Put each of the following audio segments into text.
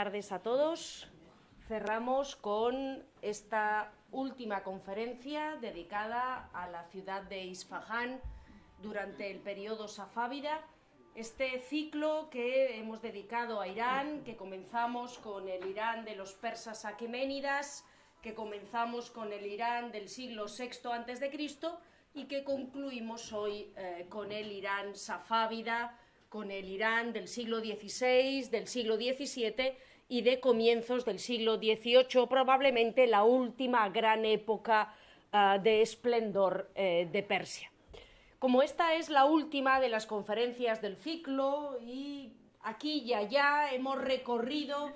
tardes a todos. Cerramos con esta última conferencia dedicada a la ciudad de Isfahán durante el periodo safávida. Este ciclo que hemos dedicado a Irán, que comenzamos con el Irán de los persas aqueménidas, que comenzamos con el Irán del siglo VI a.C. y que concluimos hoy eh, con el Irán safávida, con el Irán del siglo XVI, del siglo XVII y de comienzos del siglo XVIII, probablemente la última gran época ah, de esplendor eh, de Persia. Como esta es la última de las conferencias del ciclo y aquí y allá hemos recorrido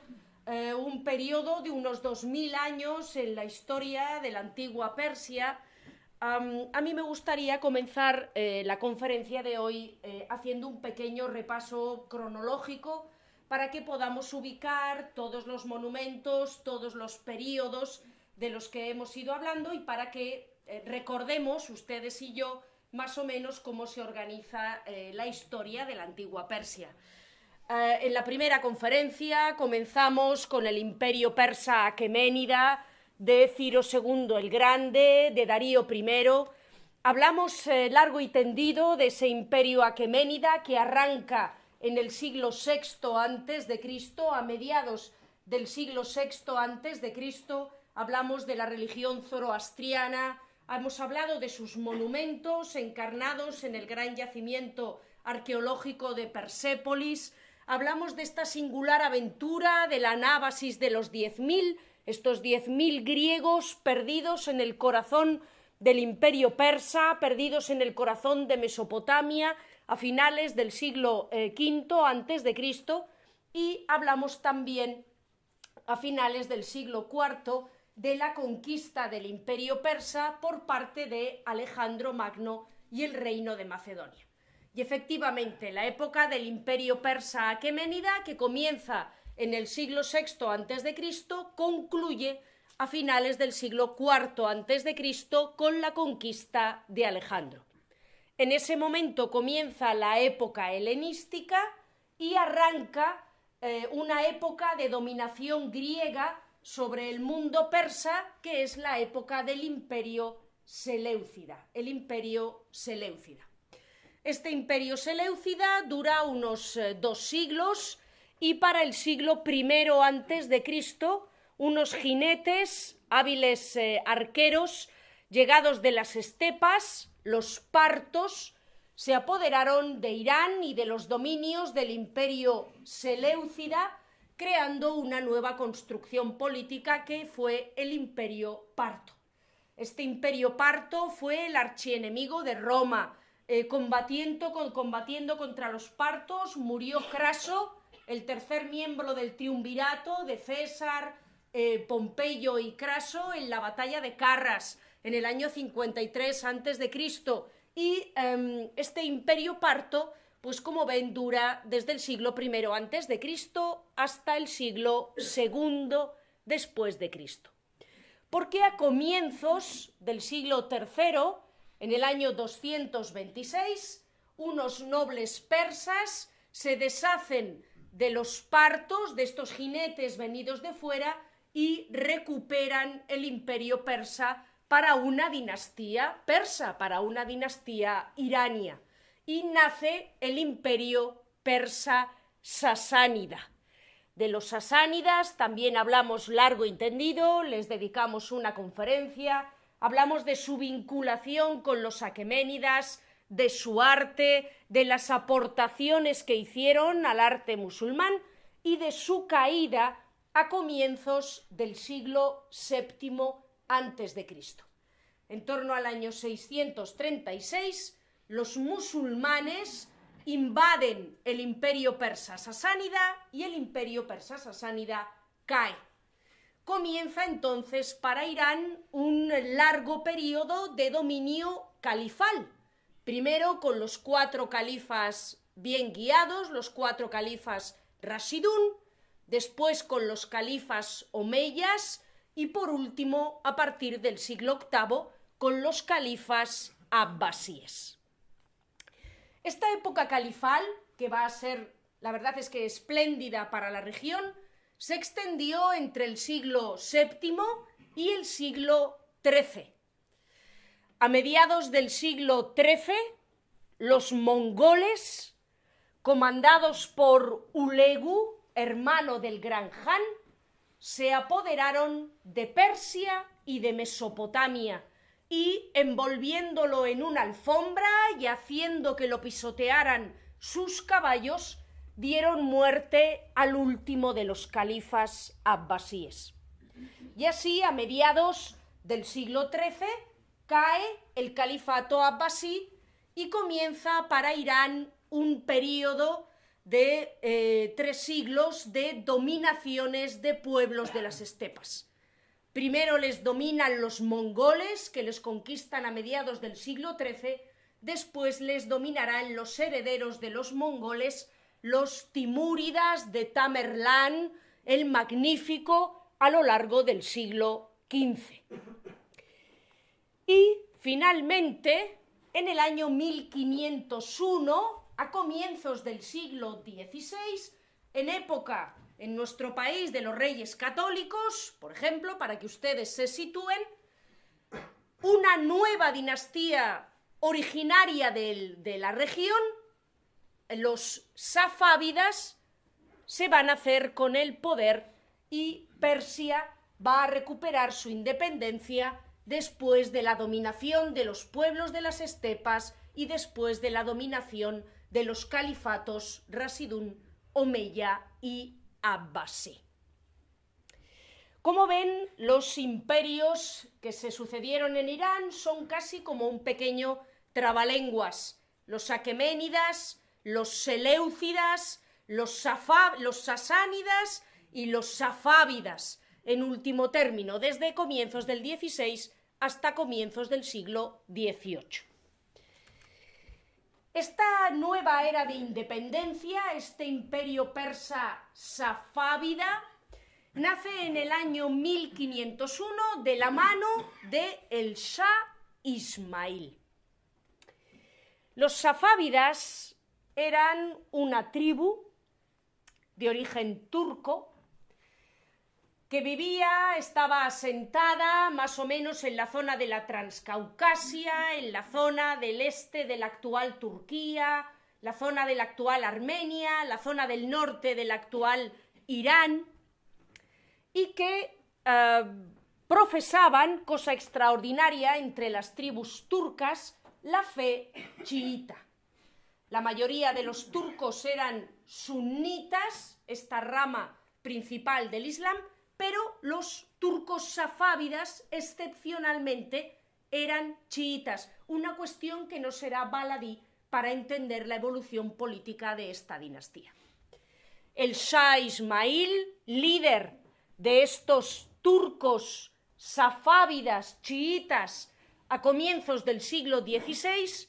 eh, un periodo de unos 2.000 años en la historia de la antigua Persia, a mí me gustaría comenzar eh, la conferencia de hoy haciendo un pequeño repaso cronológico para que podamos ubicar todos los monumentos, todos los periodos de los que hemos ido hablando y para que eh, recordemos ustedes y yo más o menos cómo se organiza la historia de la antigua Persia. en la primera conferencia comenzamos con el imperio persa aqueménida, de Ciro II el Grande, de Darío I. Hablamos eh, largo y tendido de ese imperio aqueménida que arranca en el siglo VI antes de Cristo, a mediados del siglo VI antes de Cristo. Hablamos de la religión zoroastriana, hemos hablado de sus monumentos encarnados en el gran yacimiento arqueológico de Persépolis. Hablamos de esta singular aventura de la anábasis de los diez mil estos diez mil griegos perdidos en el corazón del imperio persa, perdidos en el corazón de Mesopotamia a finales del siglo V eh, antes de Cristo y hablamos también a finales del siglo IV de la conquista del imperio persa por parte de Alejandro Magno y el reino de Macedonia. Y efectivamente, la época del imperio persa aqueménida, que comienza en el siglo VI a.C., concluye a finales del siglo IV a.C. con la conquista de Alejandro. En ese momento comienza la época helenística y arranca eh, una época de dominación griega sobre el mundo persa, que es la época del imperio Seleucida, el imperio Seleucida. Este imperio Seleucida dura unos eh, dos siglos, y para el siglo I antes de Cristo, unos jinetes, hábiles eh, arqueros, llegados de las estepas, los partos, se apoderaron de Irán y de los dominios del imperio Seleucida, creando una nueva construcción política que fue el imperio parto. Este imperio parto fue el archienemigo de Roma. Eh, combatiendo, contra los partos, murió Craso, el tercer miembro del triunvirato de César, eh, Pompeyo y Craso en la batalla de Carras en el año 53 a.C. Y em, este imperio parto, pues como ven, dura desde el siglo I Cristo hasta el siglo II después de Cristo. Porque a comienzos del siglo III, en el año 226, unos nobles persas se deshacen de los partos de estos jinetes venidos de fuera y recuperan el imperio persa para una dinastía persa, para una dinastía irania. Y nace el imperio persa sasánida. De los sasánidas también hablamos largo y tendido, les dedicamos una conferencia, hablamos de su vinculación con los aqueménidas, de su arte, de las aportaciones que hicieron al arte musulmán y de su caída a comienzos del siglo VII antes de Cristo. En torno al año 636, los musulmanes invaden el imperio persa sasánida y el imperio persa sasánida cae. Comienza entonces para Irán un largo periodo de dominio califal, Primero con los cuatro califas bien guiados, los cuatro califas Rashidun, después con los califas Omeyas y por último, a partir del siglo VIII, con los califas abbasíes. Esta época califal, que va a ser, la verdad es que espléndida para la región, se extendió entre el siglo VII y el siglo XIII. A mediados del siglo XIII, los mongoles, comandados por Ulegu, hermano del gran Han, se apoderaron de Persia y de Mesopotamia, y envolviéndolo en una alfombra y haciendo que lo pisotearan sus caballos, dieron muerte al último de los califas abbasíes. Y así, a mediados del siglo XIII, cae el califato abbasí y comienza para Irán un periodo de eh, tres siglos de dominaciones de pueblos de las estepas. Primero les dominan los mongoles, que les conquistan a mediados del siglo XIII, después les dominarán los herederos de los mongoles, los timúridas de Tamerlán, el Magnífico, a lo largo del siglo XV. Y finalmente, en el año 1501, a comienzos del siglo XVI, en época en nuestro país de los reyes católicos, por ejemplo, para que ustedes se sitúen, una nueva dinastía originaria de la región, los safávidas, se van a hacer con el poder y Persia va a recuperar su independencia después de la dominación de los pueblos de las estepas y después de la dominación de los califatos Rasidun, Omeya y Abbasi. Como ven, los imperios que se sucedieron en Irán son casi como un pequeño trabalenguas. Los aqueménidas, los seleucidas, los, los sasánidas y los safávidas, en último término, desde comienzos del XVI hasta comienzos del siglo XVIII. Esta nueva era de independencia, este imperio persa safávida, nace en el año 1501 de la mano de el Shah Ismail. Los safávidas eran una tribu de origen turco que vivía, estaba asentada más o menos en la zona de la Transcaucasia, en la zona del este de la actual Turquía, la zona de la actual Armenia, la zona del norte del actual Irán, y que eh, profesaban, cosa extraordinaria entre las tribus turcas, la fe chiita. La mayoría de los turcos eran sunitas, esta rama principal del Islam, pero los turcos safávidas excepcionalmente eran chiitas, una cuestión que no será baladí para entender la evolución política de esta dinastía. El Shah Ismail, líder de estos turcos safávidas chiitas a comienzos del siglo XVI,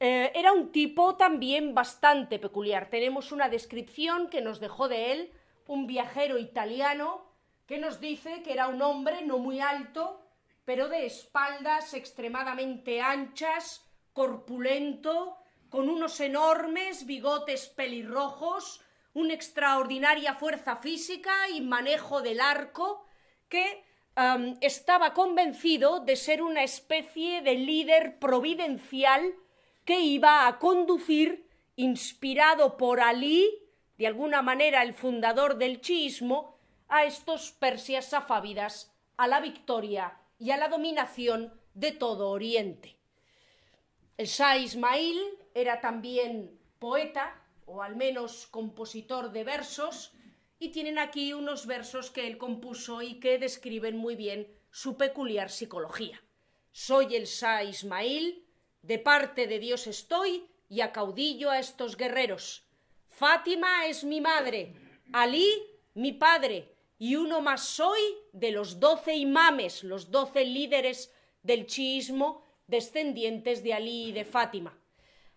eh, era un tipo también bastante peculiar. Tenemos una descripción que nos dejó de él un viajero italiano que nos dice que era un hombre no muy alto, pero de espaldas extremadamente anchas, corpulento, con unos enormes bigotes pelirrojos, una extraordinaria fuerza física y manejo del arco, que estaba convencido de ser una especie de líder providencial que iba a conducir, inspirado por Ali, de alguna manera el fundador del chiismo, a estos persias safávidas a la victoria y a la dominación de todo Oriente. El Shah Ismail era también poeta, o al menos compositor de versos, y tienen aquí unos versos que él compuso y que describen muy bien su peculiar psicología. Soy el Shah Ismail, de parte de Dios estoy y acaudillo a estos guerreros. Fátima es mi madre, Alí mi padre, y uno más soy de los doce imames, los doce líderes del chiismo descendientes de Alí y de Fátima.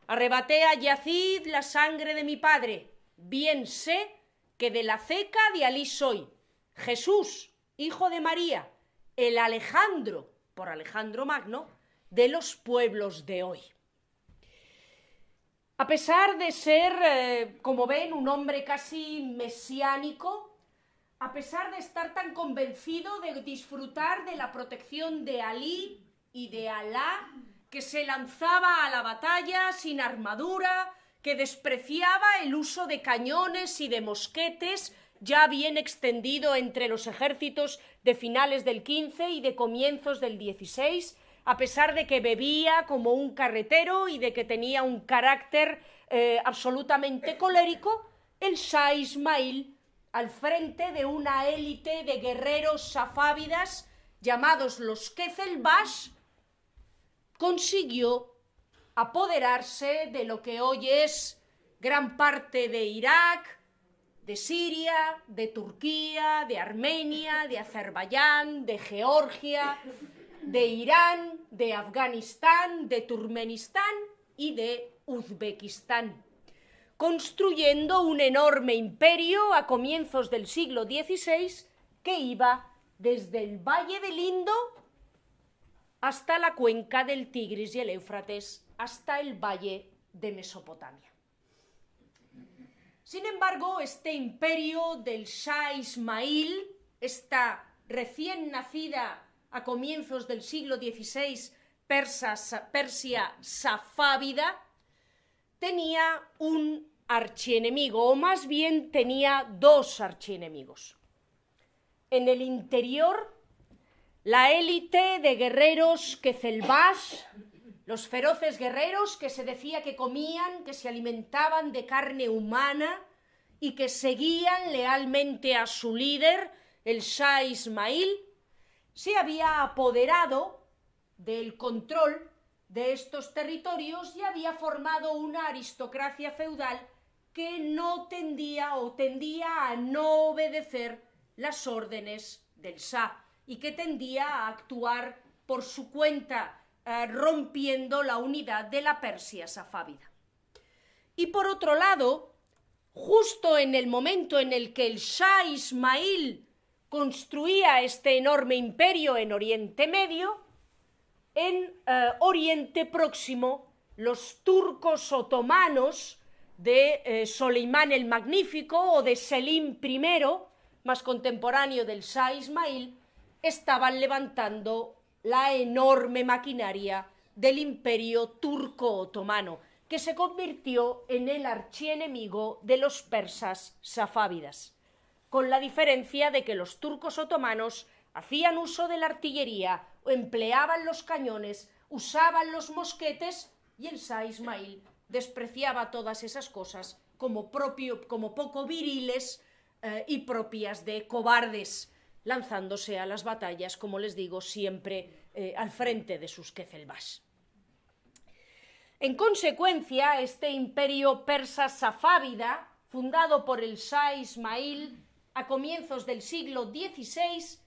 Arrebaté a Yazid la sangre de mi padre, bien sé que de la ceca de Alí soy. Jesús, hijo de María, el Alejandro, por Alejandro Magno, de los pueblos de hoy. A pesar de ser, eh, como ven, un hombre casi mesiánico, a pesar de estar tan convencido de disfrutar de la protección de Ali y de Alá, que se lanzaba a la batalla sin armadura, que despreciaba el uso de cañones y de mosquetes ya bien extendido entre los ejércitos de finales del 15 y de comienzos del 16, a pesar de que bebía como un carretero y de que tenía un carácter eh, absolutamente colérico, el Shah Ismail, al frente de una élite de guerreros safávidas llamados los Kezelbash, consiguió apoderarse de lo que hoy es gran parte de Irak, de Siria, de Turquía, de Armenia, de Azerbaiyán, de Georgia, de Irán, de Afganistán, de Turkmenistán y de Uzbekistán, construyendo un enorme imperio a comienzos del siglo XVI que iba desde el Valle del Indo hasta la cuenca del Tigris y el Éufrates, hasta el Valle de Mesopotamia. Sin embargo, este imperio del Shah Ismail, esta recién nacida a comienzos del siglo XVI Persia safávida, tenía un archienemigo, o más bien tenía dos archienemigos. En el interior, la élite de guerreros Kezelbash, los feroces guerreros que se decía que comían, que se alimentaban de carne humana y que seguían lealmente a su líder, el Shah Ismail, se había apoderado del control de estos territorios y había formado una aristocracia feudal que no tendía o tendía a no obedecer las órdenes del Shah y que tendía a actuar por su cuenta eh, rompiendo la unidad de la Persia safávida. Y por otro lado, justo en el momento en el que el Shah Ismail construía este enorme imperio en Oriente Medio, en eh, Oriente Próximo los turcos otomanos de eh, Soleimán el Magnífico o de Selim I, más contemporáneo del Shah Ismail, estaban levantando la enorme maquinaria del imperio turco-otomano, que se convirtió en el archienemigo de los persas safávidas, con la diferencia de que los turcos otomanos hacían uso de la artillería, empleaban los cañones, usaban los mosquetes y el Shah Ismail despreciaba todas esas cosas como, propio, como poco viriles eh, y propias de cobardes lanzándose a las batallas, como les digo, siempre eh, al frente de sus Kezelbash. En consecuencia, este imperio persa safávida, fundado por el Shah Ismail a comienzos del siglo XVI,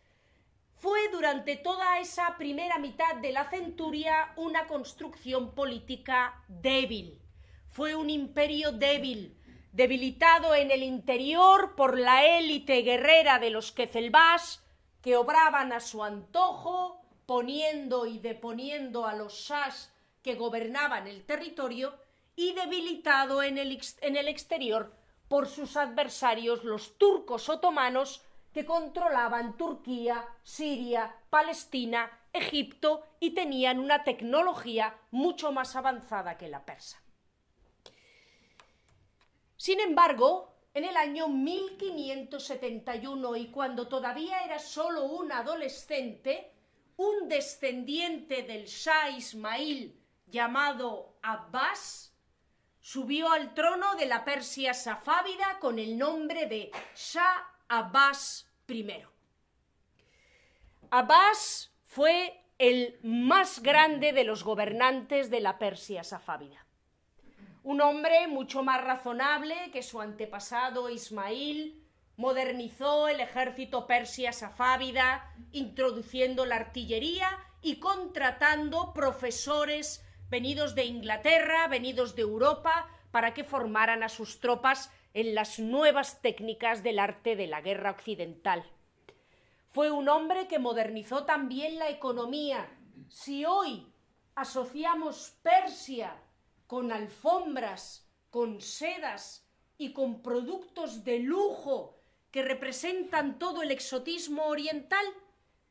fue durante toda esa primera mitad de la centuria una construcción política débil. Fue un imperio débil, debilitado en el interior por la élite guerrera de los Kezelbash, que obraban a su antojo, poniendo y deponiendo a los shahs que gobernaban el territorio, y debilitado en el, en el exterior por sus adversarios los turcos otomanos que controlaban Turquía, Siria, Palestina, Egipto y tenían una tecnología mucho más avanzada que la persa. Sin embargo, en el año 1571 y cuando todavía era solo un adolescente, un descendiente del Shah Ismail llamado Abbas subió al trono de la Persia safávida con el nombre de Shah Abbas I. Abbas fue el más grande de los gobernantes de la Persia safávida un hombre mucho más razonable que su antepasado Ismail, modernizó el ejército persia safávida, introduciendo la artillería y contratando profesores venidos de Inglaterra, venidos de Europa, para que formaran a sus tropas en las nuevas técnicas del arte de la guerra occidental. Fue un hombre que modernizó también la economía. Si hoy asociamos Persia con alfombras, con sedas y con productos de lujo que representan todo el exotismo oriental,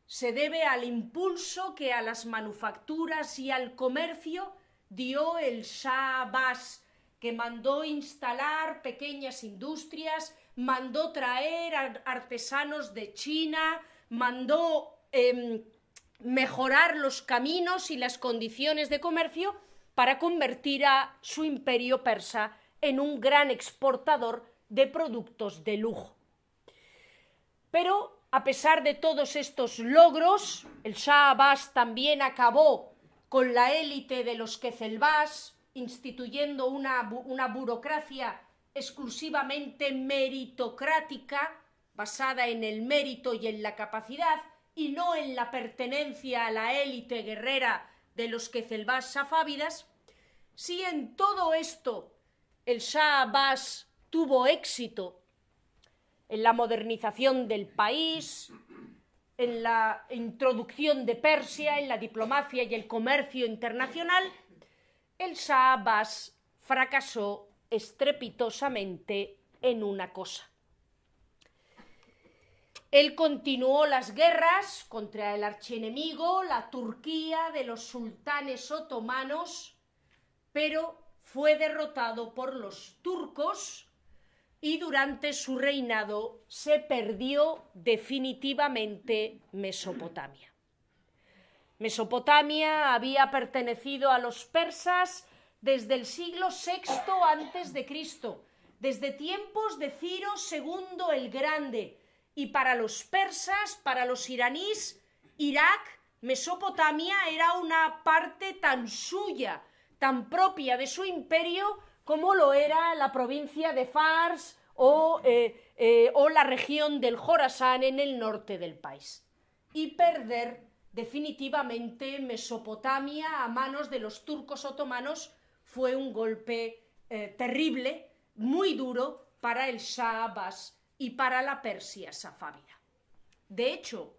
se debe al impulso que a las manufacturas y al comercio dio el Shah Abbas, que mandó instalar pequeñas industrias, mandó traer artesanos de China, mandó em, mejorar los caminos y las condiciones de comercio para convertir a su imperio persa en un gran exportador de productos de lujo. Pero a pesar de todos estos logros, el Shah Abbas también acabó con la élite de los Kezelbás, instituyendo una, una burocracia exclusivamente meritocrática, basada en el mérito y en la capacidad, y no en la pertenencia a la élite guerrera de los Kezelbás safávidas, si en todo esto el Shah Abbas tuvo éxito en la modernización del país, en la introducción de Persia, en la diplomacia y el comercio internacional, el Shah Abbas fracasó estrepitosamente en una cosa. Él continuó las guerras contra el archienemigo, la Turquía de los sultanes otomanos, pero fue derrotado por los turcos y durante su reinado se perdió definitivamente Mesopotamia. Mesopotamia había pertenecido a los persas desde el siglo VI antes de Cristo, desde tiempos de Ciro II el Grande, y para los persas, para los iraníes, Irak, Mesopotamia era una parte tan suya, tan propia de su imperio como lo era la provincia de Fars eh, eh, o, la región del Jorasán en el norte del país. Y perder definitivamente Mesopotamia a manos de los turcos otomanos fue un golpe eh, terrible, muy duro para el Shah Abbas y para la Persia safávida. De hecho,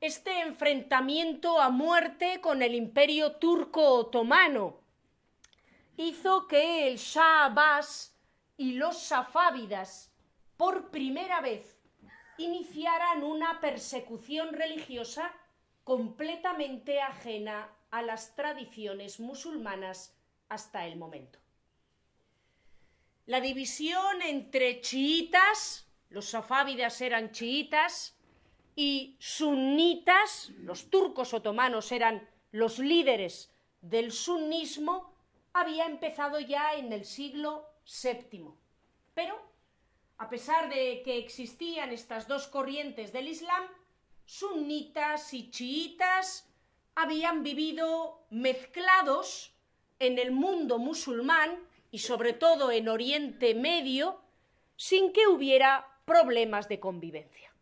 este enfrentamiento a muerte con el imperio turco otomano hizo que el Shah Abbas y los safávidas por primera vez iniciaran una persecución religiosa completamente ajena a las tradiciones musulmanas hasta el momento. La división entre chiitas, los safávidas eran chiitas, y sunnitas, los turcos otomanos eran los líderes del sunnismo, había empezado ya en el siglo VII. Pero, a pesar de que existían estas dos corrientes del Islam, sunnitas y chiitas habían vivido mezclados en el mundo musulmán y sobre todo en Oriente Medio sin que hubiera problemas de convivencia.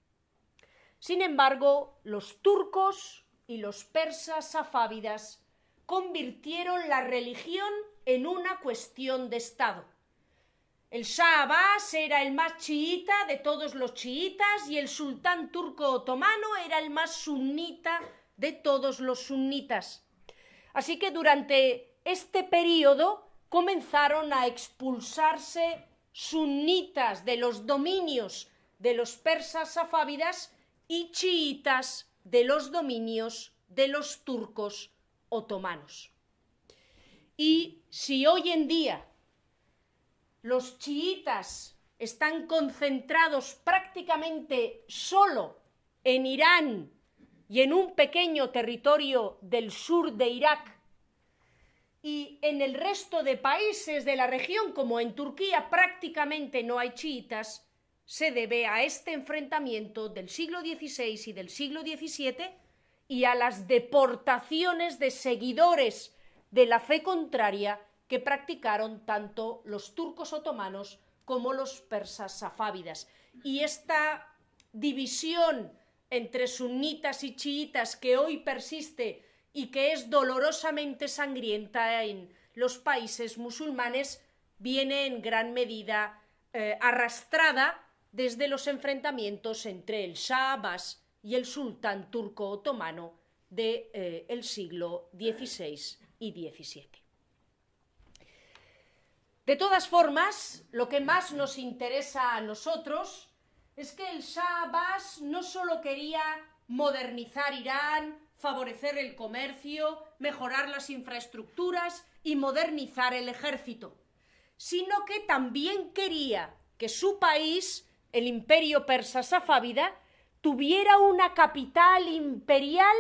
Sin embargo, los turcos y los persas safávidas convirtieron la religión en una cuestión de Estado. El Shah Abbas era el más chiita de todos los chiitas y el sultán turco otomano era el más sunnita de todos los sunnitas. Así que durante este periodo comenzaron a expulsarse sunnitas de los dominios de los persas safávidas y chiitas de los dominios de los turcos otomanos. Y si hoy en día los chiitas están concentrados prácticamente solo en Irán y en un pequeño territorio del sur de Irak, y en el resto de países de la región, como en Turquía prácticamente no hay chiitas, se debe a este enfrentamiento del siglo XVI y del siglo XVII y a las deportaciones de seguidores de la fe contraria que practicaron tanto los turcos otomanos como los persas safávidas. Y esta división entre sunitas y chiitas que hoy persiste y que es dolorosamente sangrienta en los países musulmanes viene en gran medida eh, arrastrada desde los enfrentamientos entre el Shah Abbas y el sultán turco otomano del de, eh, siglo XVI y XVII. De todas formas, lo que más nos interesa a nosotros es que el Shah Abbas no solo quería modernizar Irán, favorecer el comercio, mejorar las infraestructuras y modernizar el ejército, sino que también quería que su país, el imperio persa safávida, tuviera una capital imperial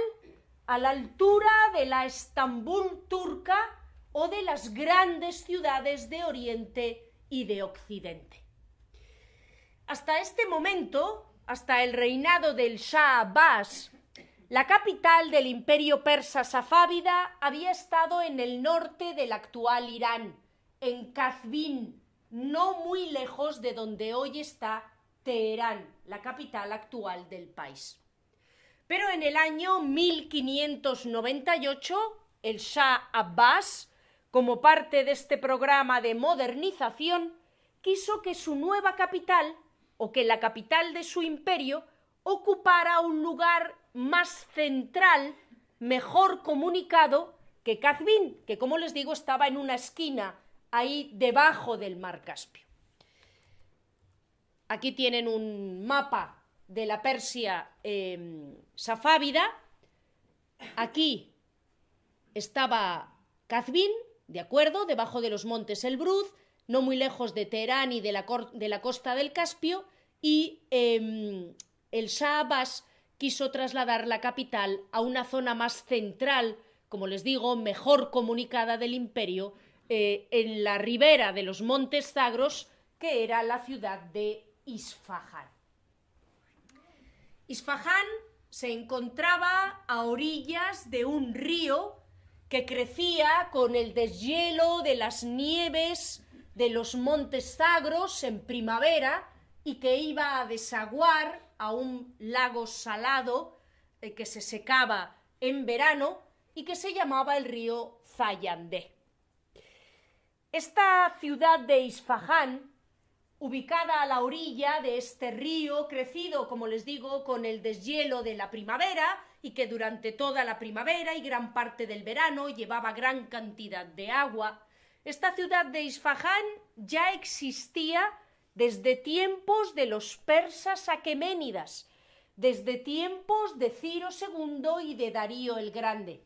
a la altura de la Estambul turca o de las grandes ciudades de Oriente y de Occidente. Hasta este momento, hasta el reinado del Shah Abbas, la capital del imperio persa safávida había estado en el norte del actual Irán, en Kazvin, no muy lejos de donde hoy está Teherán, la capital actual del país. Pero en el año 1598, el Shah Abbas, como parte de este programa de modernización, quiso que su nueva capital, o que la capital de su imperio, ocupara un lugar más central, mejor comunicado que Kazvin, que como les digo estaba en una esquina ahí debajo del mar Caspio. Aquí tienen un mapa de la Persia em, safávida. Aquí estaba Kazvin, de acuerdo, debajo de los montes Elbruz, no muy lejos de Teherán y de la, costa del Caspio, y em, el Shah Abbas quiso trasladar la capital a una zona más central, como les digo, mejor comunicada del imperio, eh, en la ribera de los montes Zagros, que era la ciudad de Isfahan. Isfahan se encontraba a orillas de un río que crecía con el deshielo de las nieves de los montes Zagros en primavera y que iba a desaguar a un lago salado eh, que se secaba en verano y que se llamaba el río Zayandé. Esta ciudad de Isfahán, ubicada a la orilla de este río, crecido, como les digo, con el deshielo de la primavera y que durante toda la primavera y gran parte del verano llevaba gran cantidad de agua, esta ciudad de Isfahán ya existía desde tiempos de los persas aqueménidas, desde tiempos de Ciro II y de Darío el Grande,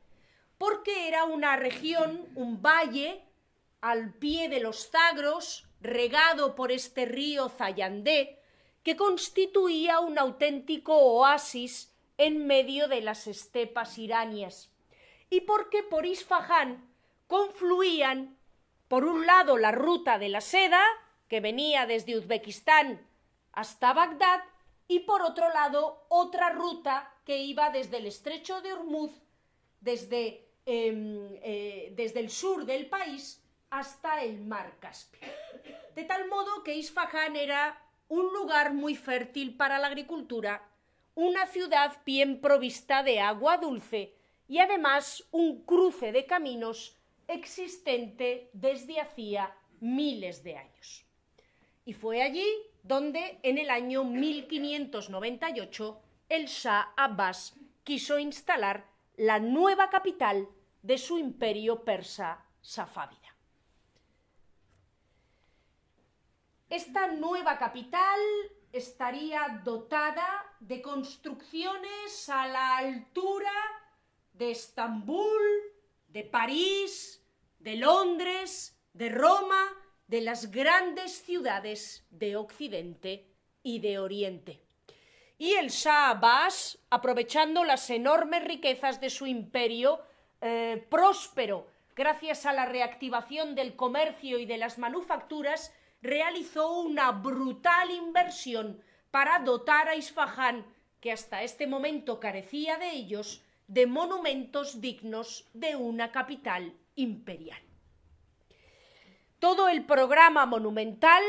porque era una región, un valle, al pie de los Zagros, regado por este río Zayandé, que constituía un auténtico oasis en medio de las estepas iranias, y porque por Isfahán confluían, por un lado, la ruta de la seda, que venía desde Uzbekistán hasta Bagdad, y por otro lado otra ruta que iba desde el estrecho de Hormuz, desde, em, eh, desde el sur del país hasta el mar Caspio. De tal modo que Isfahan era un lugar muy fértil para la agricultura, una ciudad bien provista de agua dulce y además un cruce de caminos existente desde hacía miles de años. Y fue allí donde en el año 1598 el Shah Abbas quiso instalar la nueva capital de su imperio persa safávida. Esta nueva capital estaría dotada de construcciones a la altura de Estambul, de París, de Londres, de Roma de las grandes ciudades de Occidente y de Oriente. Y el Shah Abbas, aprovechando las enormes riquezas de su imperio eh, próspero, gracias a la reactivación del comercio y de las manufacturas, realizó una brutal inversión para dotar a Isfahán, que hasta este momento carecía de ellos, de monumentos dignos de una capital imperial. Todo el programa monumental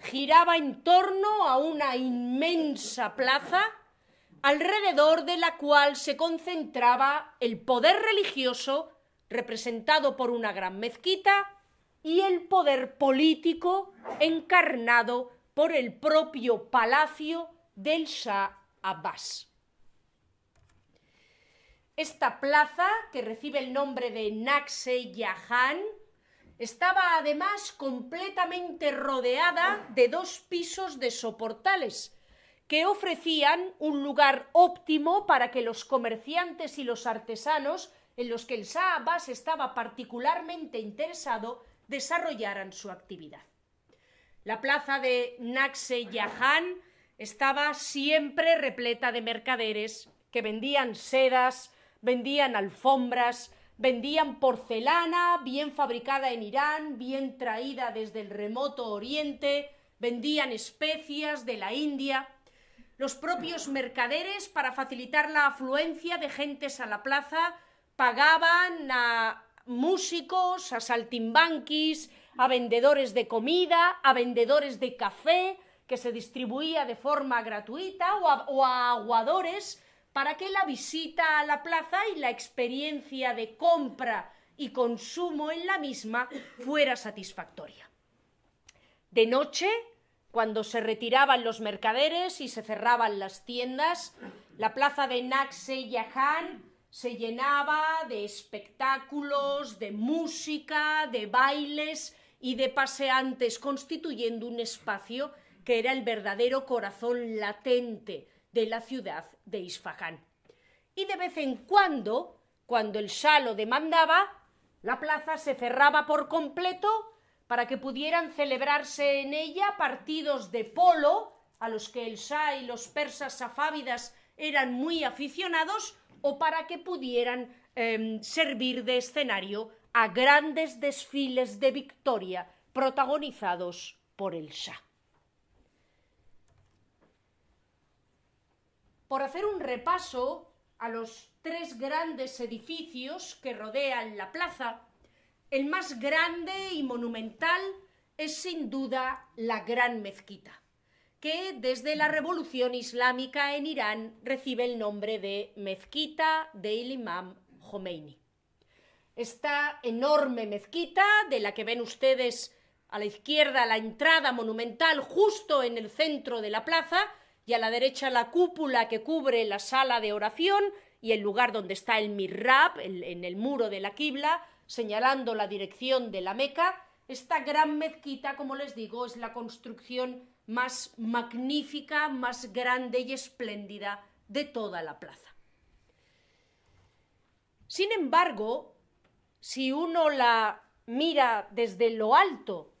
giraba en torno a una inmensa plaza alrededor de la cual se concentraba el poder religioso representado por una gran mezquita y el poder político encarnado por el propio palacio del Shah Abbas. Esta plaza, que recibe el nombre de Naxe Yahan, estaba además completamente rodeada de dos pisos de soportales que ofrecían un lugar óptimo para que los comerciantes y los artesanos, en los que el Shah Abbas estaba particularmente interesado, desarrollaran su actividad. La plaza de Naxe estaba siempre repleta de mercaderes que vendían sedas, vendían alfombras, vendían porcelana bien fabricada en Irán, bien traída desde el remoto oriente, vendían especias de la India. Los propios mercaderes, para facilitar la afluencia de gentes a la plaza, pagaban a músicos, a saltimbanquis, a vendedores de comida, a vendedores de café, que se distribuía de forma gratuita, o a, o aguadores para que la visita a la plaza y la experiencia de compra y consumo en la misma fuera satisfactoria. De noche, cuando se retiraban los mercaderes y se cerraban las tiendas, la plaza de Naxe Yahan se llenaba de espectáculos, de música, de bailes y de paseantes, constituyendo un espacio que era el verdadero corazón latente de la ciudad de Isfahán. Y de vez en cuando, cuando el Shah lo demandaba, la plaza se cerraba por completo para que pudieran celebrarse en ella partidos de polo, a los que el Shah y los persas safávidas eran muy aficionados, o para que pudieran em, servir de escenario a grandes desfiles de victoria protagonizados por el Shah. por hacer un repaso a los tres grandes edificios que rodean la plaza, el más grande y monumental es sin duda la Gran Mezquita, que desde la Revolución Islámica en Irán recibe el nombre de Mezquita del Imam Khomeini. Esta enorme mezquita, de la que ven ustedes a la izquierda la entrada monumental justo en el centro de la plaza, y a la derecha la cúpula que cubre la sala de oración y el lugar donde está el mihrab, en el muro de la quibla, señalando la dirección de la Meca. Esta gran mezquita, como les digo, es la construcción más magnífica, más grande y espléndida de toda la plaza. Sin embargo, si uno la mira desde lo alto,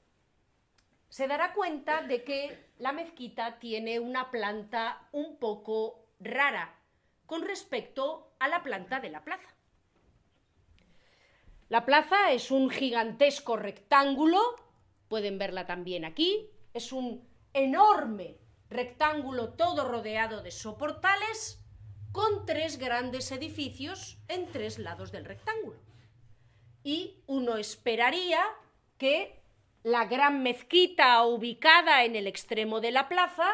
se dará cuenta de que la mezquita tiene una planta un poco rara con respecto a la planta de la plaza. La plaza es un gigantesco rectángulo, pueden verla también aquí, es un enorme rectángulo todo rodeado de soportales con tres grandes edificios en tres lados del rectángulo. Y uno esperaría que la gran mezquita ubicada en el extremo de la plaza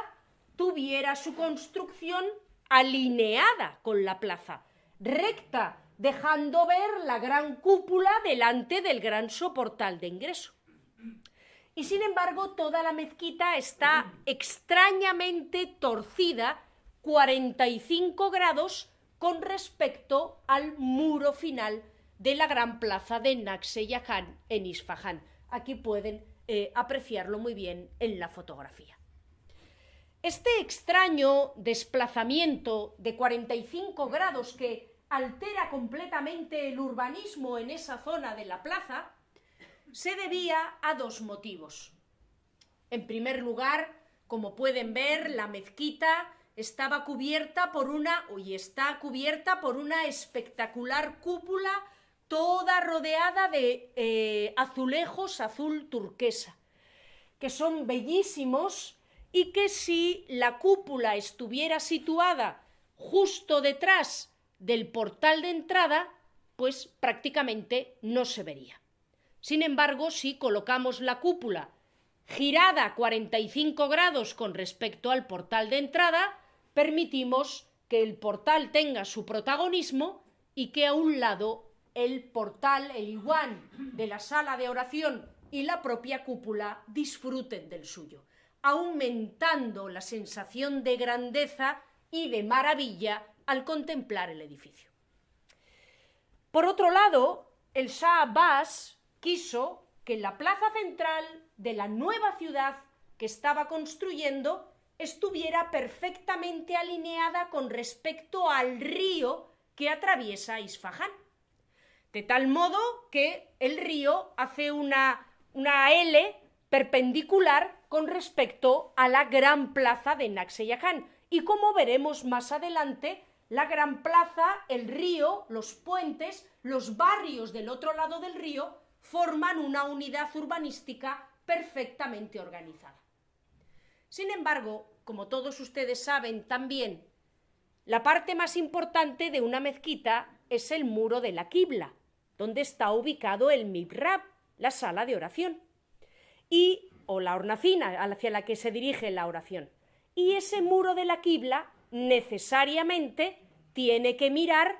tuviera su construcción alineada con la plaza, recta, dejando ver la gran cúpula delante del gran soportal de ingreso. Y sin embargo, toda la mezquita está extrañamente torcida 45 grados con respecto al muro final de la gran plaza de Naxeyahan en Isfahan aquí pueden eh, apreciarlo muy bien en la fotografía. Este extraño desplazamiento de 45 grados que altera completamente el urbanismo en esa zona de la plaza se debía a dos motivos. En primer lugar, como pueden ver, la mezquita estaba cubierta por una, hoy está cubierta por una espectacular cúpula toda rodeada de eh, azulejos azul turquesa, que son bellísimos y que si la cúpula estuviera situada justo detrás del portal de entrada, pues prácticamente no se vería. Sin embargo, si colocamos la cúpula girada 45 grados con respecto al portal de entrada, permitimos que el portal tenga su protagonismo y que a un lado el portal, el iguán de la sala de oración y la propia cúpula disfruten del suyo, aumentando la sensación de grandeza y de maravilla al contemplar el edificio. Por otro lado, el Shah Abbas quiso que la plaza central de la nueva ciudad que estaba construyendo estuviera perfectamente alineada con respecto al río que atraviesa Isfahán. De tal modo que el río hace una, una L perpendicular con respecto a la gran plaza de Naxeyaján. Y como veremos más adelante, la gran plaza, el río, los puentes, los barrios del otro lado del río forman una unidad urbanística perfectamente organizada. Sin embargo, como todos ustedes saben también, la parte más importante de una mezquita es el muro de la quibla, donde está ubicado el mibrab, la sala de oración, y o la hornacina hacia la que se dirige la oración. Y ese muro de la quibla necesariamente tiene que mirar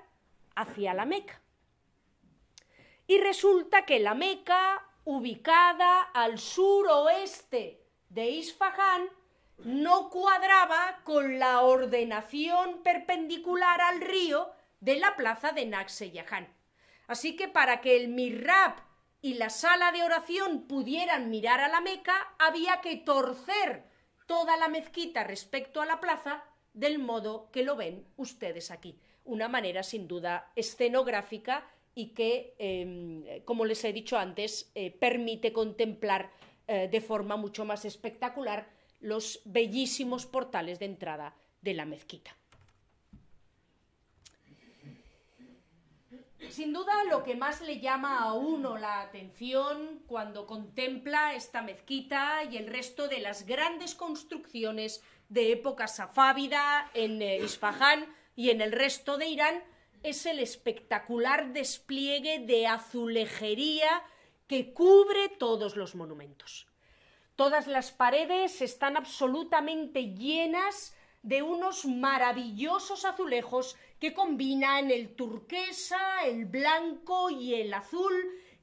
hacia la Meca. Y resulta que la Meca, ubicada al suroeste de Isfahán, no cuadraba con la ordenación perpendicular al río de la plaza de Naxeyaján. Así que para que el mihrab y la sala de oración pudieran mirar a la Meca, había que torcer toda la mezquita respecto a la plaza del modo que lo ven ustedes aquí. Una manera sin duda escenográfica y que, em, como les he dicho antes, eh, permite contemplar eh, de forma mucho más espectacular los bellísimos portales de entrada de la mezquita. Sin duda lo que más le llama a uno la atención cuando contempla esta mezquita y el resto de las grandes construcciones de época safávida en eh, Isfahán y en el resto de Irán es el espectacular despliegue de azulejería que cubre todos los monumentos. Todas las paredes están absolutamente llenas de unos maravillosos azulejos que combinan el turquesa, el blanco y el azul,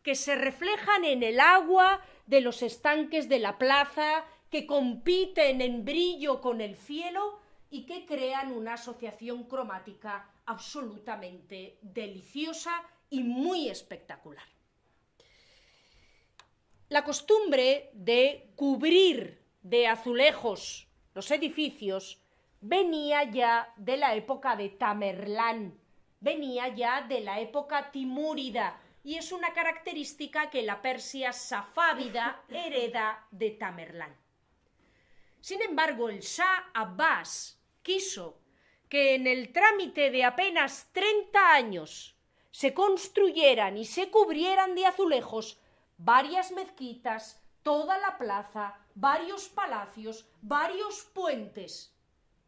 que se reflejan en el agua de los estanques de la plaza, que compiten en brillo con el cielo y que crean una asociación cromática absolutamente deliciosa y muy espectacular. La costumbre de cubrir de azulejos los edificios venía ya de la época de Tamerlán, venía ya de la época timúrida, y es una característica que la Persia safávida hereda de Tamerlán. Sin embargo, el Shah Abbas quiso que en el trámite de apenas 30 años se construyeran y se cubrieran de azulejos varias mezquitas, toda la plaza, varios palacios, varios puentes,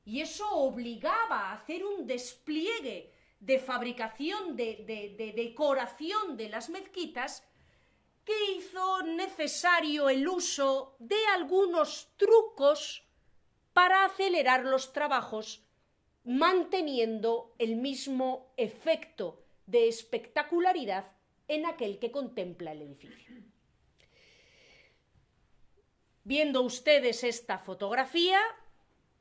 y eso obligaba a hacer un despliegue de fabricación, de, decoración de las mezquitas, que hizo necesario el uso de algunos trucos para acelerar los trabajos, manteniendo el mismo efecto de espectacularidad en aquel que contempla el edificio. Viendo ustedes esta fotografía,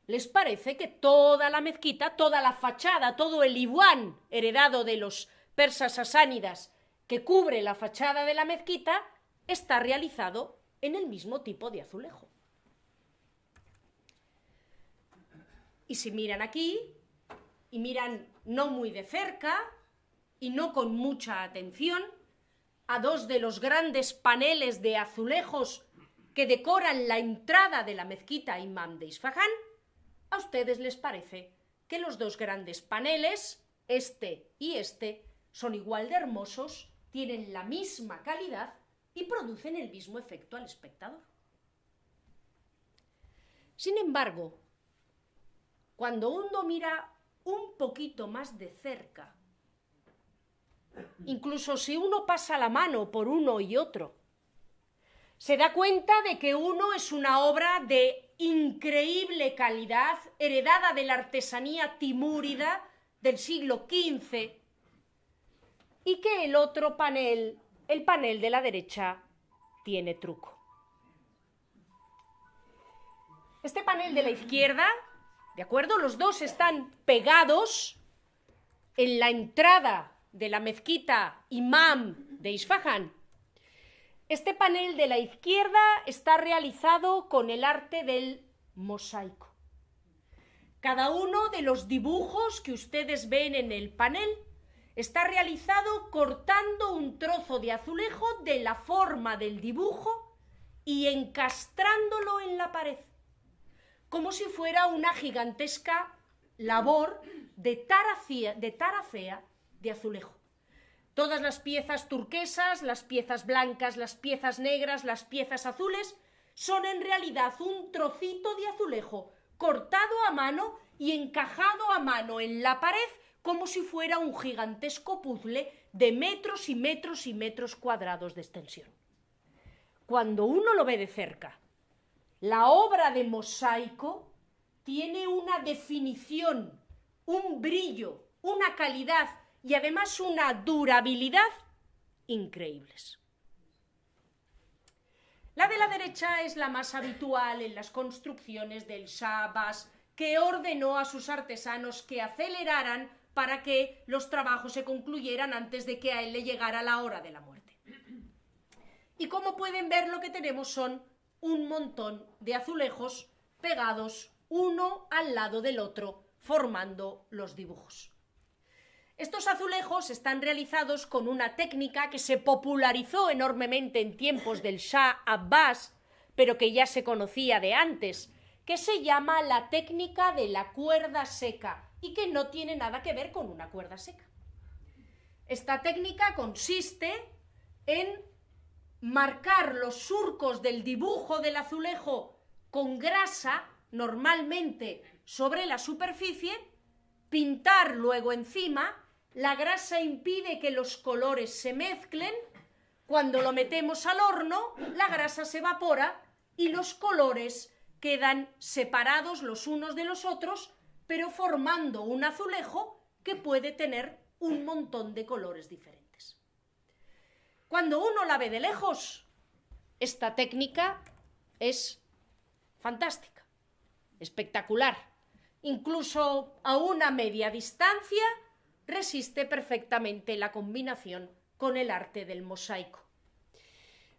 les parece que toda la mezquita, toda la fachada, todo el iguán heredado de los persas sasánidas que cubre la fachada de la mezquita, está realizado en el mismo tipo de azulejo. Y si miran aquí, y miran no muy de cerca, y no con mucha atención, a dos de los grandes paneles de azulejos que decoran la entrada de la mezquita Imam de Isfahán, a ustedes les parece que los dos grandes paneles, este y este, son igual de hermosos, tienen la misma calidad y producen el mismo efecto al espectador. Sin embargo, cuando uno mira un poquito más de cerca, incluso si uno pasa la mano por uno y otro, se da cuenta de que uno es una obra de increíble calidad, heredada de la artesanía timúrida del siglo XV, y que el otro panel, el panel de la derecha, tiene truco. Este panel de la izquierda, ¿de acuerdo? Los dos están pegados en la entrada de la mezquita Imam de Isfahan este panel de la izquierda está realizado con el arte del mosaico. Cada uno de los dibujos que ustedes ven en el panel está realizado cortando un trozo de azulejo de la forma del dibujo y encastrándolo en la pared, como si fuera una gigantesca labor de taracea de, de azulejo. Todas las piezas turquesas, las piezas blancas, las piezas negras, las piezas azules son en realidad un trocito de azulejo cortado a mano y encajado a mano en la pared como si fuera un gigantesco puzzle de metros y metros y metros cuadrados de extensión. Cuando uno lo ve de cerca, la obra de mosaico tiene una definición, un brillo, una calidad y además una durabilidad increíbles. La de la derecha es la más habitual en las construcciones del Shabbas, que ordenó a sus artesanos que aceleraran para que los trabajos se concluyeran antes de que a él le llegara la hora de la muerte. Y como pueden ver, lo que tenemos son un montón de azulejos pegados uno al lado del otro, formando los dibujos. Estos azulejos están realizados con una técnica que se popularizó enormemente en tiempos del Shah Abbas, pero que ya se conocía de antes, que se llama la técnica de la cuerda seca y que no tiene nada que ver con una cuerda seca. Esta técnica consiste en marcar los surcos del dibujo del azulejo con grasa, normalmente sobre la superficie, pintar luego encima la grasa impide que los colores se mezclen, cuando lo metemos al horno, la grasa se evapora y los colores quedan separados los unos de los otros, pero formando un azulejo que puede tener un montón de colores diferentes. Cuando uno la ve de lejos, esta técnica es fantástica, espectacular. Incluso a una media distancia resiste perfectamente la combinación con el arte del mosaico.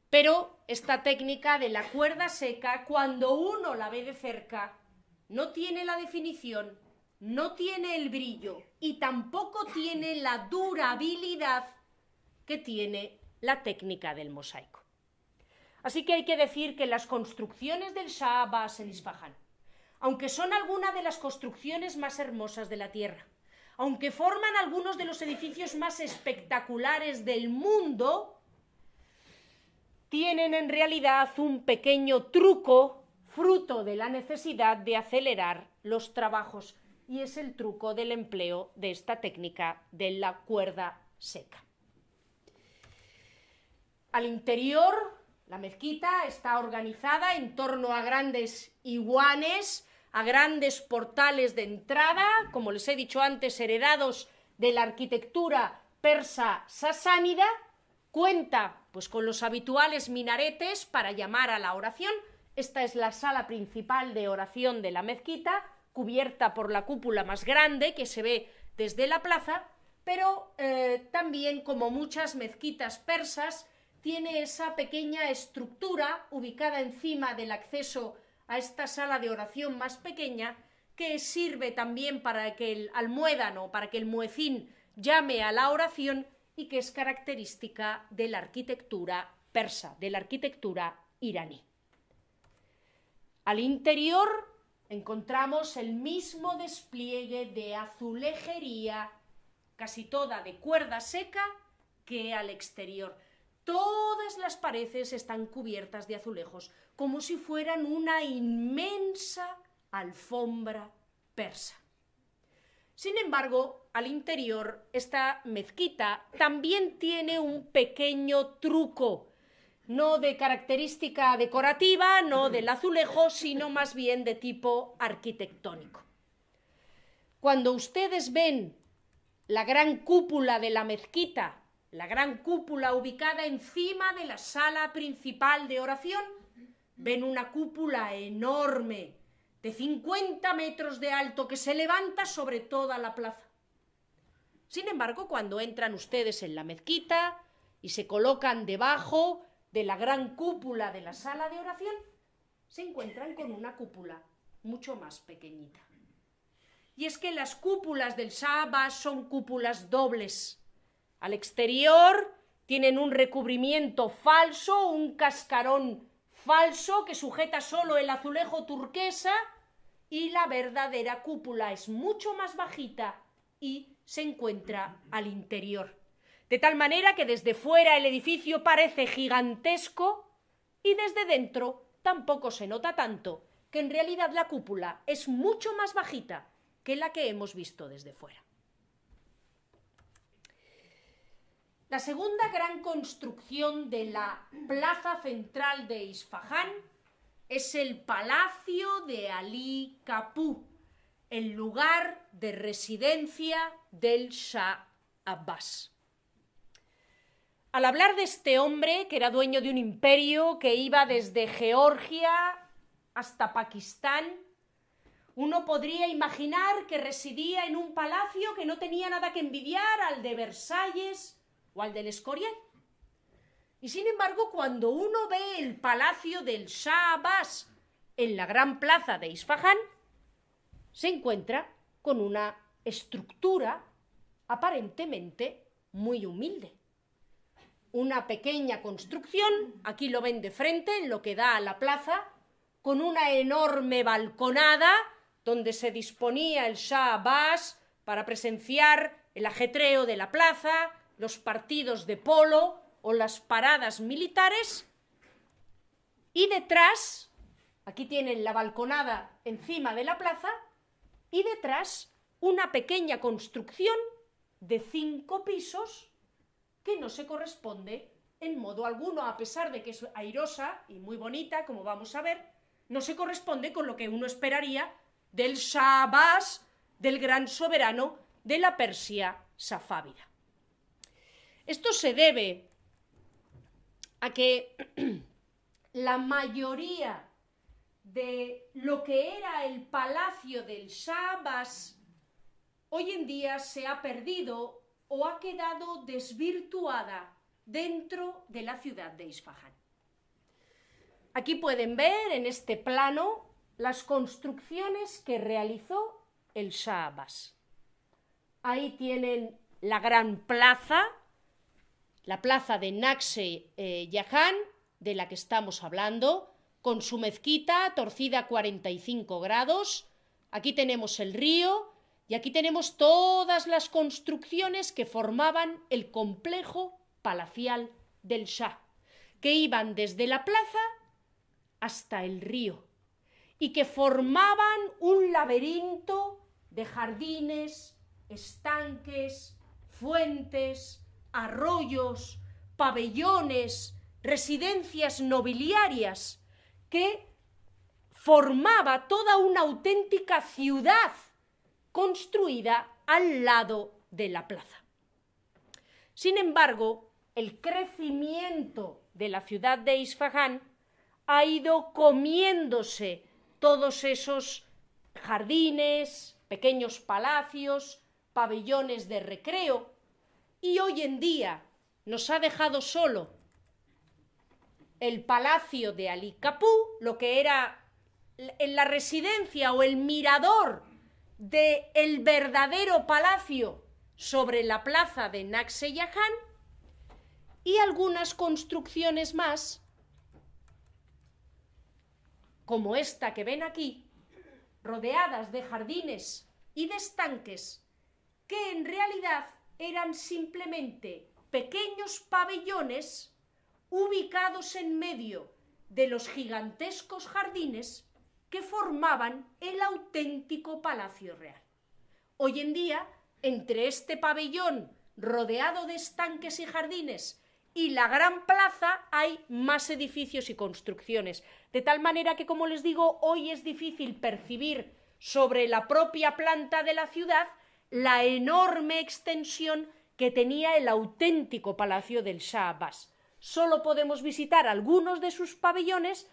Pero esta técnica de la cuerda seca, cuando uno la ve de cerca, no tiene la definición, no tiene el brillo y tampoco tiene la durabilidad que tiene la técnica del mosaico. Así que hay que decir que las construcciones del Shah Abbas en Isfahan, aunque son algunas de las construcciones más hermosas de la tierra, aunque forman algunos de los edificios más espectaculares del mundo, tienen en realidad un pequeño truco fruto de la necesidad de acelerar los trabajos y es el truco del empleo de esta técnica de la cuerda seca. Al interior, la mezquita está organizada en torno a grandes iguanes a grandes portales de entrada, como les he dicho antes, heredados de la arquitectura persa sasánida, cuenta pues con los habituales minaretes para llamar a la oración. Esta es la sala principal de oración de la mezquita, cubierta por la cúpula más grande que se ve desde la plaza, pero eh, también, como muchas mezquitas persas, tiene esa pequeña estructura ubicada encima del acceso a esta sala de oración más pequeña que sirve también para que el almuédano, para que el muecín llame a la oración y que es característica de la arquitectura persa, de la arquitectura iraní. Al interior encontramos el mismo despliegue de azulejería, casi toda de cuerda seca, que al exterior. Todas las paredes están cubiertas de azulejos, como si fueran una inmensa alfombra persa. Sin embargo, al interior, esta mezquita también tiene un pequeño truco, no de característica decorativa, no del azulejo, sino más bien de tipo arquitectónico. Cuando ustedes ven la gran cúpula de la mezquita la gran cúpula ubicada encima de la sala principal de oración, ven una cúpula enorme de 50 metros de alto que se levanta sobre toda la plaza. Sin embargo, cuando entran ustedes en la mezquita y se colocan debajo de la gran cúpula de la sala de oración, se encuentran con una cúpula mucho más pequeñita. y es que las cúpulas del Shah Abbas son cúpulas dobles. Al exterior tienen un recubrimiento falso, un cascarón falso que sujeta solo el azulejo turquesa y la verdadera cúpula es mucho más bajita y se encuentra al interior. De tal manera que desde fuera el edificio parece gigantesco y desde dentro tampoco se nota tanto, que en realidad la cúpula es mucho más bajita que la que hemos visto desde fuera. La segunda gran construcción de la plaza central de Isfahán es el Palacio de Ali Kapú, el lugar de residencia del Shah Abbas. Al hablar de este hombre, que era dueño de un imperio que iba desde Georgia hasta Pakistán, uno podría imaginar que residía en un palacio que no tenía nada que envidiar al de Versalles o del Escorial. Y sin embargo, cuando uno ve el palacio del Shah Abbas en la gran plaza de Isfahán, se encuentra con una estructura aparentemente muy humilde. Una pequeña construcción, aquí lo ven de frente, en lo que da a la plaza, con una enorme balconada donde se disponía el Shah Abbas para presenciar el ajetreo de la plaza, los partidos de polo o las paradas militares. Y detrás, aquí tienen la balconada encima de la plaza, y detrás una pequeña construcción de cinco pisos que no se corresponde en modo alguno, a pesar de que es airosa y muy bonita, como vamos a ver, no se corresponde con lo que uno esperaría del Shah del gran soberano de la Persia safávida. Esto se debe a que la mayoría de lo que era el palacio del Shah hoy en día se ha perdido o ha quedado desvirtuada dentro de la ciudad de Isfahan. Aquí pueden ver en este plano las construcciones que realizó el Shah Ahí tienen la gran plaza, la plaza de Naxe eh, Yahan, de la que estamos hablando, con su mezquita torcida a 45 grados. Aquí tenemos el río y aquí tenemos todas las construcciones que formaban el complejo palacial del Shah, que iban desde la plaza hasta el río y que formaban un laberinto de jardines, estanques, fuentes, arroyos, pabellones, residencias nobiliarias, que formaba toda una auténtica ciudad construida al lado de la plaza. Sin embargo, el crecimiento de la ciudad de Isfahán ha ido comiéndose todos esos jardines, pequeños palacios, pabellones de recreo, y hoy en día nos ha dejado solo el palacio de Ali Capú, lo que era la residencia o el mirador de el verdadero palacio sobre la plaza de Naxeyahan y algunas construcciones más como esta que ven aquí, rodeadas de jardines y de estanques, que en realidad eran simplemente pequeños pabellones ubicados en medio de los gigantescos jardines que formaban el auténtico Palacio Real. Hoy en día, entre este pabellón rodeado de estanques y jardines y la gran plaza hay más edificios y construcciones. De tal manera que, como les digo, hoy es difícil percibir sobre la propia planta de la ciudad la enorme extensión que tenía el auténtico palacio del Shah Abbas solo podemos visitar algunos de sus pabellones,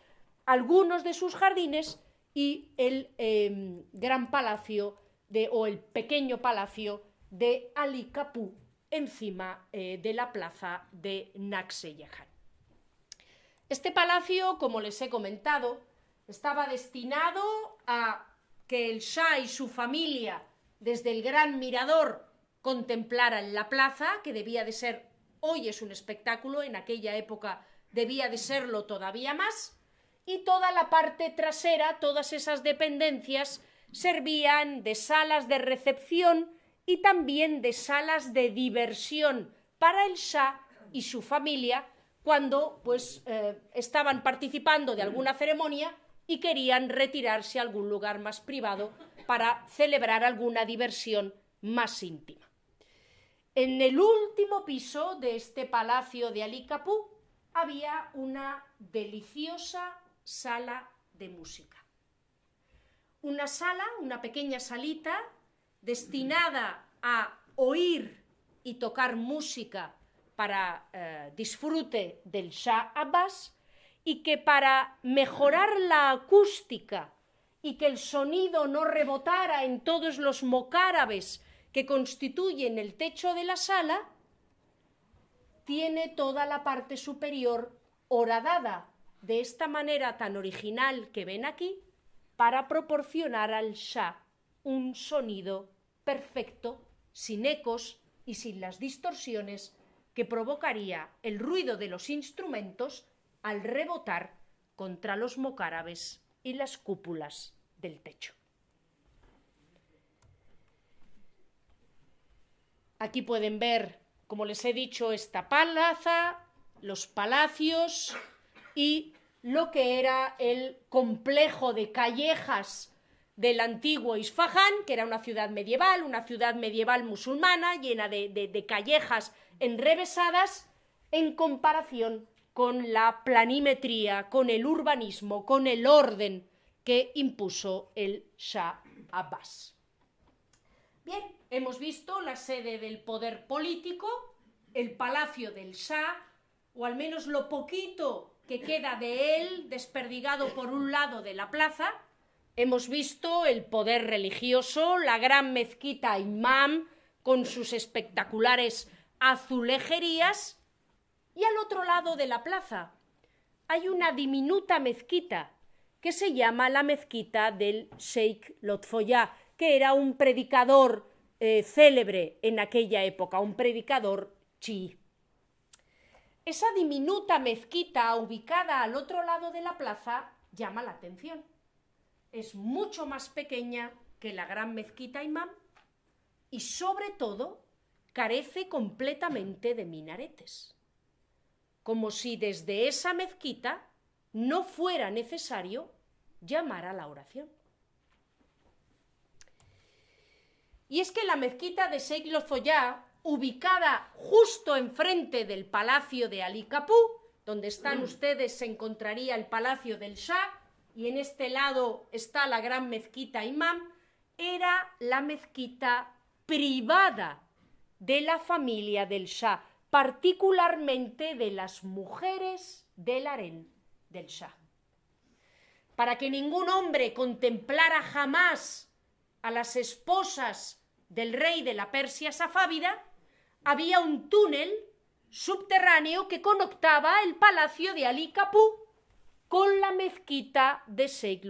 algunos de sus jardines y el em, gran palacio o el pequeño palacio de Ali Kapú encima eh, de la plaza de Naxeyehan. Este palacio, como les he comentado, estaba destinado a que el Shah y su familia desde el gran mirador contemplaran la plaza, que debía de ser, hoy es un espectáculo, en aquella época debía de serlo todavía más, y toda la parte trasera, todas esas dependencias, servían de salas de recepción y también de salas de diversión para el Shah y su familia cuando pues eh, estaban participando de alguna ceremonia y querían retirarse a algún lugar más privado para celebrar alguna diversión más íntima. En el último piso de este palacio de Ali Capú había una deliciosa sala de música. Una sala, una pequeña salita destinada a oír y tocar música para eh, disfrute del Shah Abbas y que para mejorar la acústica y que el sonido no rebotara en todos los mocárabes que constituyen el techo de la sala, tiene toda la parte superior horadada de esta manera tan original que ven aquí para proporcionar al Shah un sonido perfecto, sin ecos y sin las distorsiones que provocaría el ruido de los instrumentos al rebotar contra los mocárabes y las cúpulas del techo. Aquí pueden ver, como les he dicho, esta plaza, los palacios y lo que era el complejo de callejas del antiguo Isfahán, que era una ciudad medieval, una ciudad medieval musulmana, llena de, de, callejas enrevesadas, en comparación con la planimetría, con el urbanismo, con el orden que impuso el Shah Abbas. Bien, hemos visto la sede del poder político, el palacio del Shah, o al menos lo poquito que queda de él desperdigado por un lado de la plaza. Hemos visto el poder religioso, la gran mezquita imam con sus espectaculares azulejerías y al otro lado de la plaza hay una diminuta mezquita que se llama la mezquita del Sheikh Lotfoya, que era un predicador eh, célebre en aquella época, un predicador chií. Esa diminuta mezquita ubicada al otro lado de la plaza llama la atención. Es mucho más pequeña que la gran mezquita imam y sobre todo carece completamente de minaretes, como si desde esa mezquita no fuera necesario llamar a la oración. Y es que la mezquita de Sheikh Lozoya ubicada justo enfrente del palacio de Ali Capú, donde están ustedes se encontraría el palacio del Shah y en este lado está la gran mezquita Imam, era la mezquita privada de la familia del Shah, particularmente de las mujeres del harén del Shah. Para que ningún hombre contemplara jamás a las esposas del rey de la Persia safávida, había un túnel subterráneo que conectaba el palacio de Ali Capú con la mezquita de Sheikh.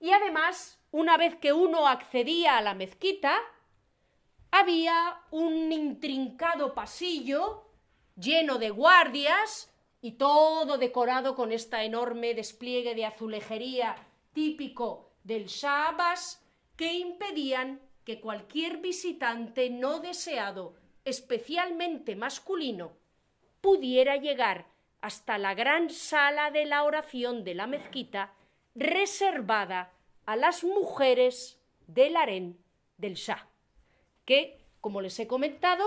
Y además, una vez que uno accedía a la mezquita, había un intrincado pasillo lleno de guardias y todo decorado con esta enorme despliegue de azulejería típico del Shabbas que impedían que cualquier visitante no deseado, especialmente masculino, pudiera llegar hasta la gran sala de la oración de la mezquita reservada a las mujeres del harén del Shah, que, como les he comentado,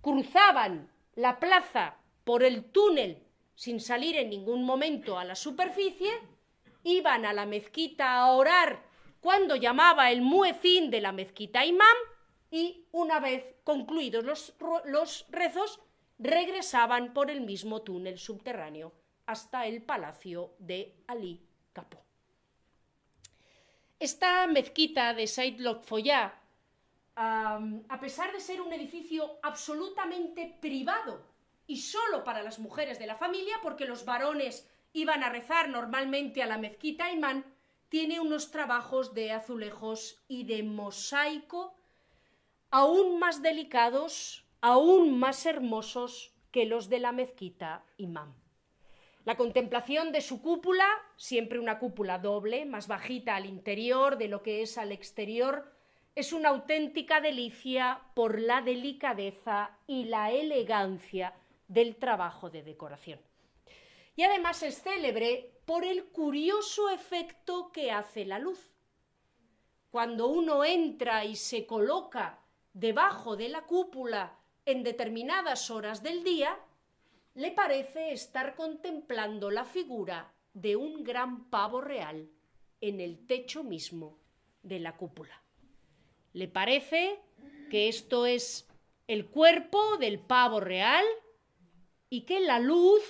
cruzaban la plaza por el túnel sin salir en ningún momento a la superficie, iban a la mezquita a orar cuando llamaba el muecín de la mezquita imam y una vez concluidos los, rezos regresaban por el mismo túnel subterráneo hasta el palacio de Ali Capó. Esta mezquita de Said A pesar de ser un edificio absolutamente privado y solo para las mujeres de la familia, porque los varones iban a rezar normalmente a la mezquita imán, tiene unos trabajos de azulejos y de mosaico aún más delicados, aún más hermosos que los de la mezquita imam. La contemplación de su cúpula, siempre una cúpula doble, más bajita al interior de lo que es al exterior, es una auténtica delicia por la delicadeza y la elegancia del trabajo de decoración. Y además es célebre por el curioso efecto que hace la luz. Cuando uno entra y se coloca debajo de la cúpula en determinadas horas del día, le parece estar contemplando la figura de un gran pavo real en el techo mismo de la cúpula. Le parece que esto es el cuerpo del pavo real y que la luz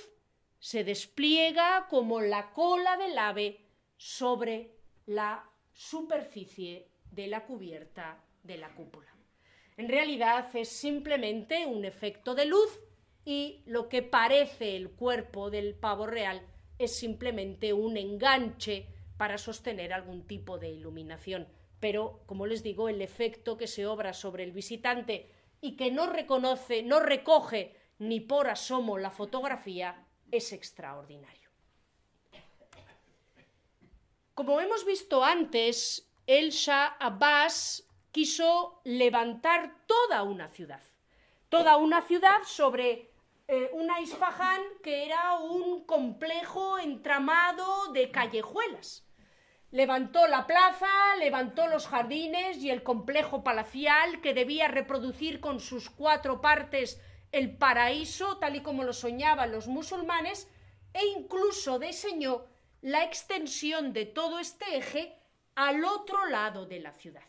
se despliega como la cola del ave sobre la superficie de la cubierta de la cúpula. En realidad es simplemente un efecto de luz y lo que parece el cuerpo del pavo real es simplemente un enganche para sostener algún tipo de iluminación. Pero, como les digo, el efecto que se obra sobre el visitante y que no reconoce, no recoge ni por asomo la fotografía, es extraordinario. Como hemos visto antes, el Shah Abbas quiso levantar toda una ciudad, toda una ciudad sobre eh, una Isfahan que era un complejo entramado de callejuelas. Levantó la plaza, levantó los jardines y el complejo palacial que debía reproducir con sus cuatro partes el paraíso tal y como lo soñaban los musulmanes e incluso diseñó la extensión de todo este eje al otro lado de la ciudad.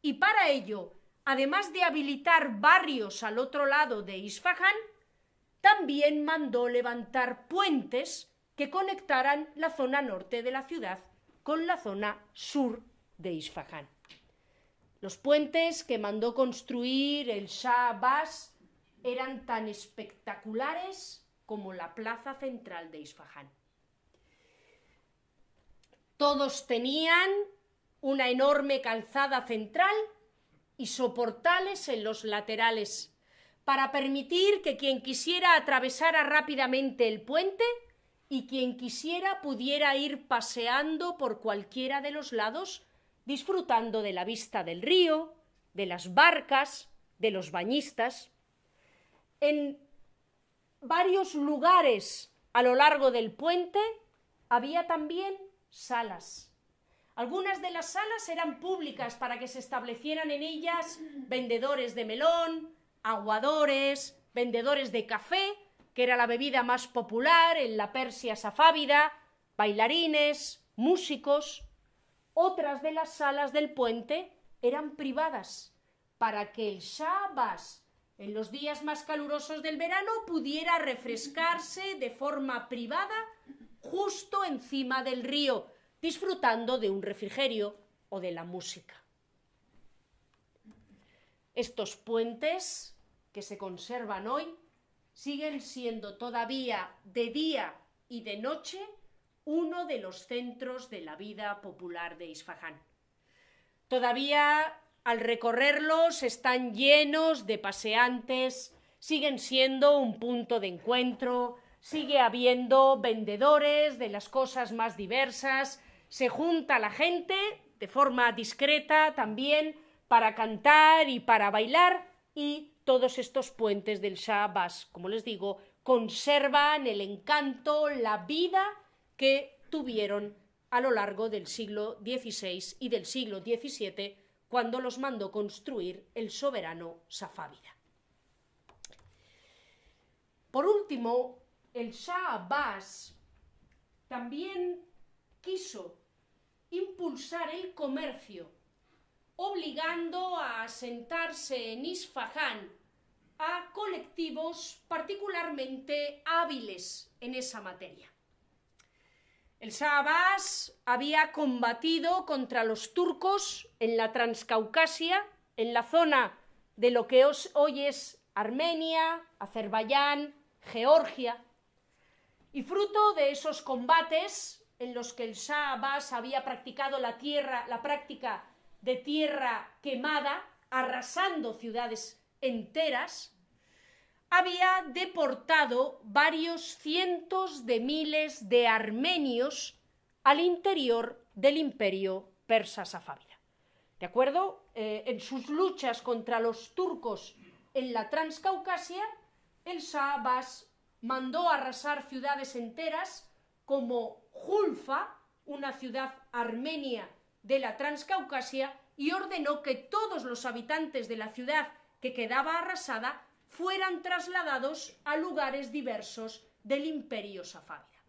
Y para ello, además de habilitar barrios al otro lado de Isfahan, también mandó levantar puentes que conectaran la zona norte de la ciudad con la zona sur de Isfahan. Los puentes que mandó construir el Shah Abbas eran tan espectaculares como la plaza central de Isfahan. Todos tenían una enorme calzada central y soportales en los laterales para permitir que quien quisiera atravesara rápidamente el puente y quien quisiera pudiera ir paseando por cualquiera de los lados, disfrutando de la vista del río, de las barcas, de los bañistas. En varios lugares a lo largo del puente había también salas. Algunas de las salas eran públicas para que se establecieran en ellas vendedores de melón, aguadores, vendedores de café, que era la bebida más popular en la Persia safávida, bailarines, músicos. Otras de las salas del puente eran privadas, para que el Shabbas, en los días más calurosos del verano, pudiera refrescarse de forma privada justo encima del río, disfrutando de un refrigerio o de la música. Estos puentes que se conservan hoy siguen siendo todavía de día y de noche uno de los centros de la vida popular de Isfahán. Todavía al recorrerlos están llenos de paseantes, siguen siendo un punto de encuentro, sigue habiendo vendedores de las cosas más diversas, se junta la gente de forma discreta también para cantar y para bailar y todos estos puentes del Shah como les digo, conservan el encanto, la vida que tuvieron a lo largo del siglo XVI y del siglo XVII, cuando los mandó construir el soberano Safávida. Por último, el Shah Abbas también quiso impulsar el comercio obligando a asentarse en Isfahán colectivos particularmente hábiles en esa materia. El Shah había combatido contra los turcos en la Transcaucasia, en la zona de lo que hoy es Armenia, Azerbaiyán, Georgia, y fruto de esos combates en los que el Shah Abbas había practicado la, tierra, la práctica de tierra quemada, arrasando ciudades enteras, había deportado varios cientos de miles de armenios al interior del imperio persa safávida. ¿De acuerdo? Eh, en sus luchas contra los turcos en la Transcaucasia, el Shah Abbas mandó arrasar ciudades enteras como Julfa, una ciudad armenia de la Transcaucasia, y ordenó que todos los habitantes de la ciudad que quedaba arrasada fueran trasladados a lugares diversos del imperio safávida.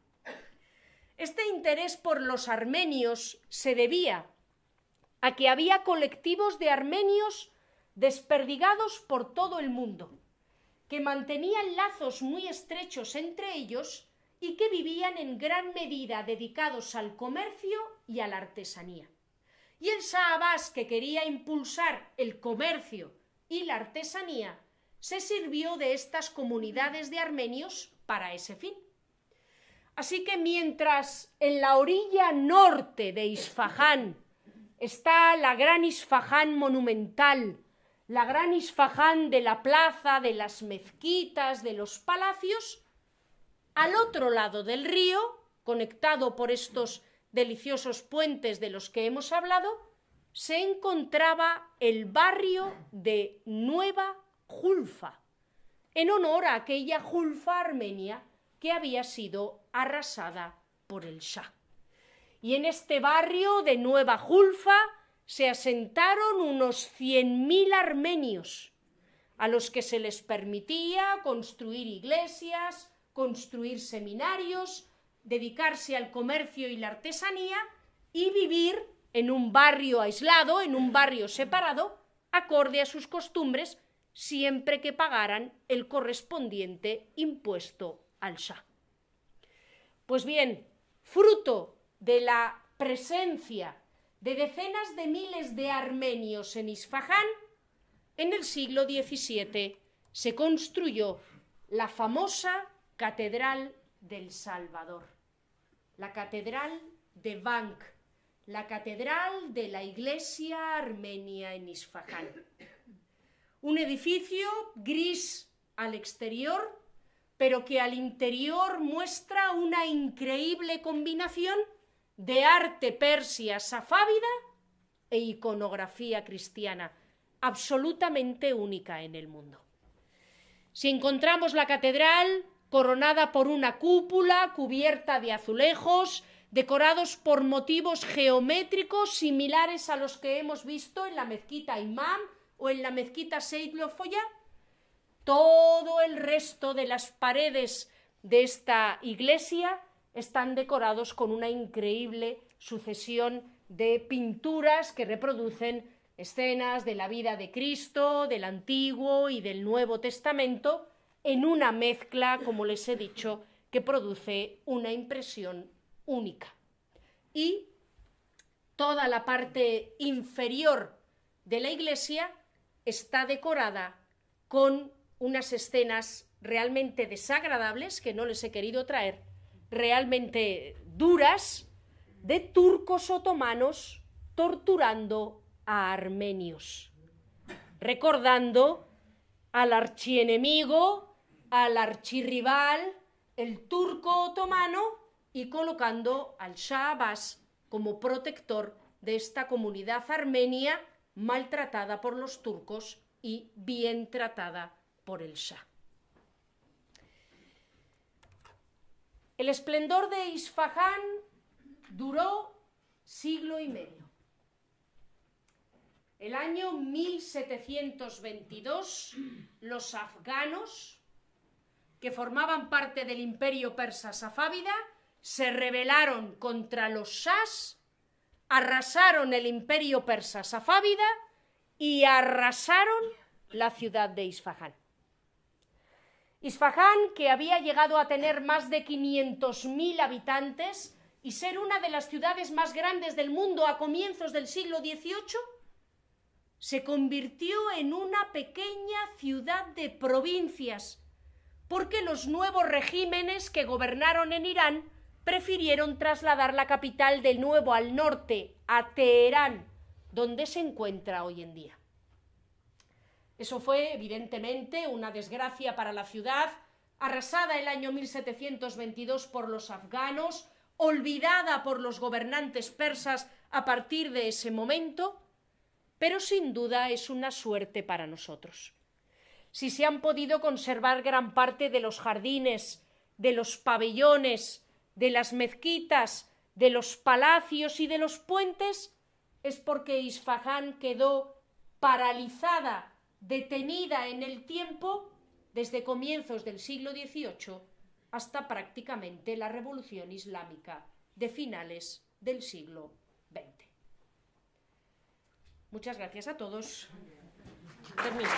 Este interés por los armenios se debía a que había colectivos de armenios desperdigados por todo el mundo, que mantenían lazos muy estrechos entre ellos y que vivían en gran medida dedicados al comercio y a la artesanía. Y el Shah que quería impulsar el comercio y la artesanía, se sirvió de estas comunidades de armenios para ese fin. Así que mientras en la orilla norte de Isfahán está la gran Isfahán monumental, la gran Isfahán de la plaza, de las mezquitas, de los palacios, al otro lado del río, conectado por estos deliciosos puentes de los que hemos hablado, se encontraba el barrio de Nueva Julfa, en honor a aquella Julfa armenia que había sido arrasada por el Shah. Y en este barrio de Nueva Julfa se asentaron unos cien mil armenios, a los que se les permitía construir iglesias, construir seminarios, dedicarse al comercio y la artesanía y vivir en un barrio aislado, en un barrio separado, acorde a sus costumbres, siempre que pagaran el correspondiente impuesto al Shah. Pues bien, fruto de la presencia de decenas de miles de armenios en Isfahán, en el siglo XVII se construyó la famosa Catedral del Salvador, la Catedral de Bank, la Catedral de la Iglesia Armenia en Isfahán. Un edificio gris al exterior, pero que al interior muestra una increíble combinación de arte persia safávida e iconografía cristiana, absolutamente única en el mundo. Si encontramos la catedral coronada por una cúpula cubierta de azulejos, decorados por motivos geométricos similares a los que hemos visto en la mezquita Imam o en la mezquita Seyd Lofoya, todo el resto de las paredes de esta iglesia están decorados con una increíble sucesión de pinturas que reproducen escenas de la vida de Cristo, del Antiguo y del Nuevo Testamento, en una mezcla, como les he dicho, que produce una impresión única. Y toda la parte inferior de la iglesia está decorada con unas escenas realmente desagradables que no les he querido traer, realmente duras, de turcos otomanos torturando a armenios, recordando al archienemigo, al archirrival, el turco otomano, y colocando al Shah Abbas como protector de esta comunidad armenia maltratada por los turcos y bien tratada por el Shah. El esplendor de Isfahán duró siglo y medio. El año 1722, los afganos, que formaban parte del imperio persa safávida, se rebelaron contra los shahs, arrasaron el imperio persa safávida y arrasaron la ciudad de Isfahán. Isfahán, que había llegado a tener más de 500.000 habitantes y ser una de las ciudades más grandes del mundo a comienzos del siglo XVIII, se convirtió en una pequeña ciudad de provincias, porque los nuevos regímenes que gobernaron en Irán prefirieron trasladar la capital de nuevo al norte, a Teherán, donde se encuentra hoy en día. Eso fue, evidentemente, una desgracia para la ciudad, arrasada el año 1722 por los afganos, olvidada por los gobernantes persas a partir de ese momento, pero sin duda es una suerte para nosotros. Si se han podido conservar gran parte de los jardines, de los pabellones, de las mezquitas, de los palacios y de los puentes, es porque Isfahán quedó paralizada, detenida en el tiempo desde comienzos del siglo XVIII hasta prácticamente la Revolución Islámica de finales del siglo XX. Muchas gracias a todos. Termino.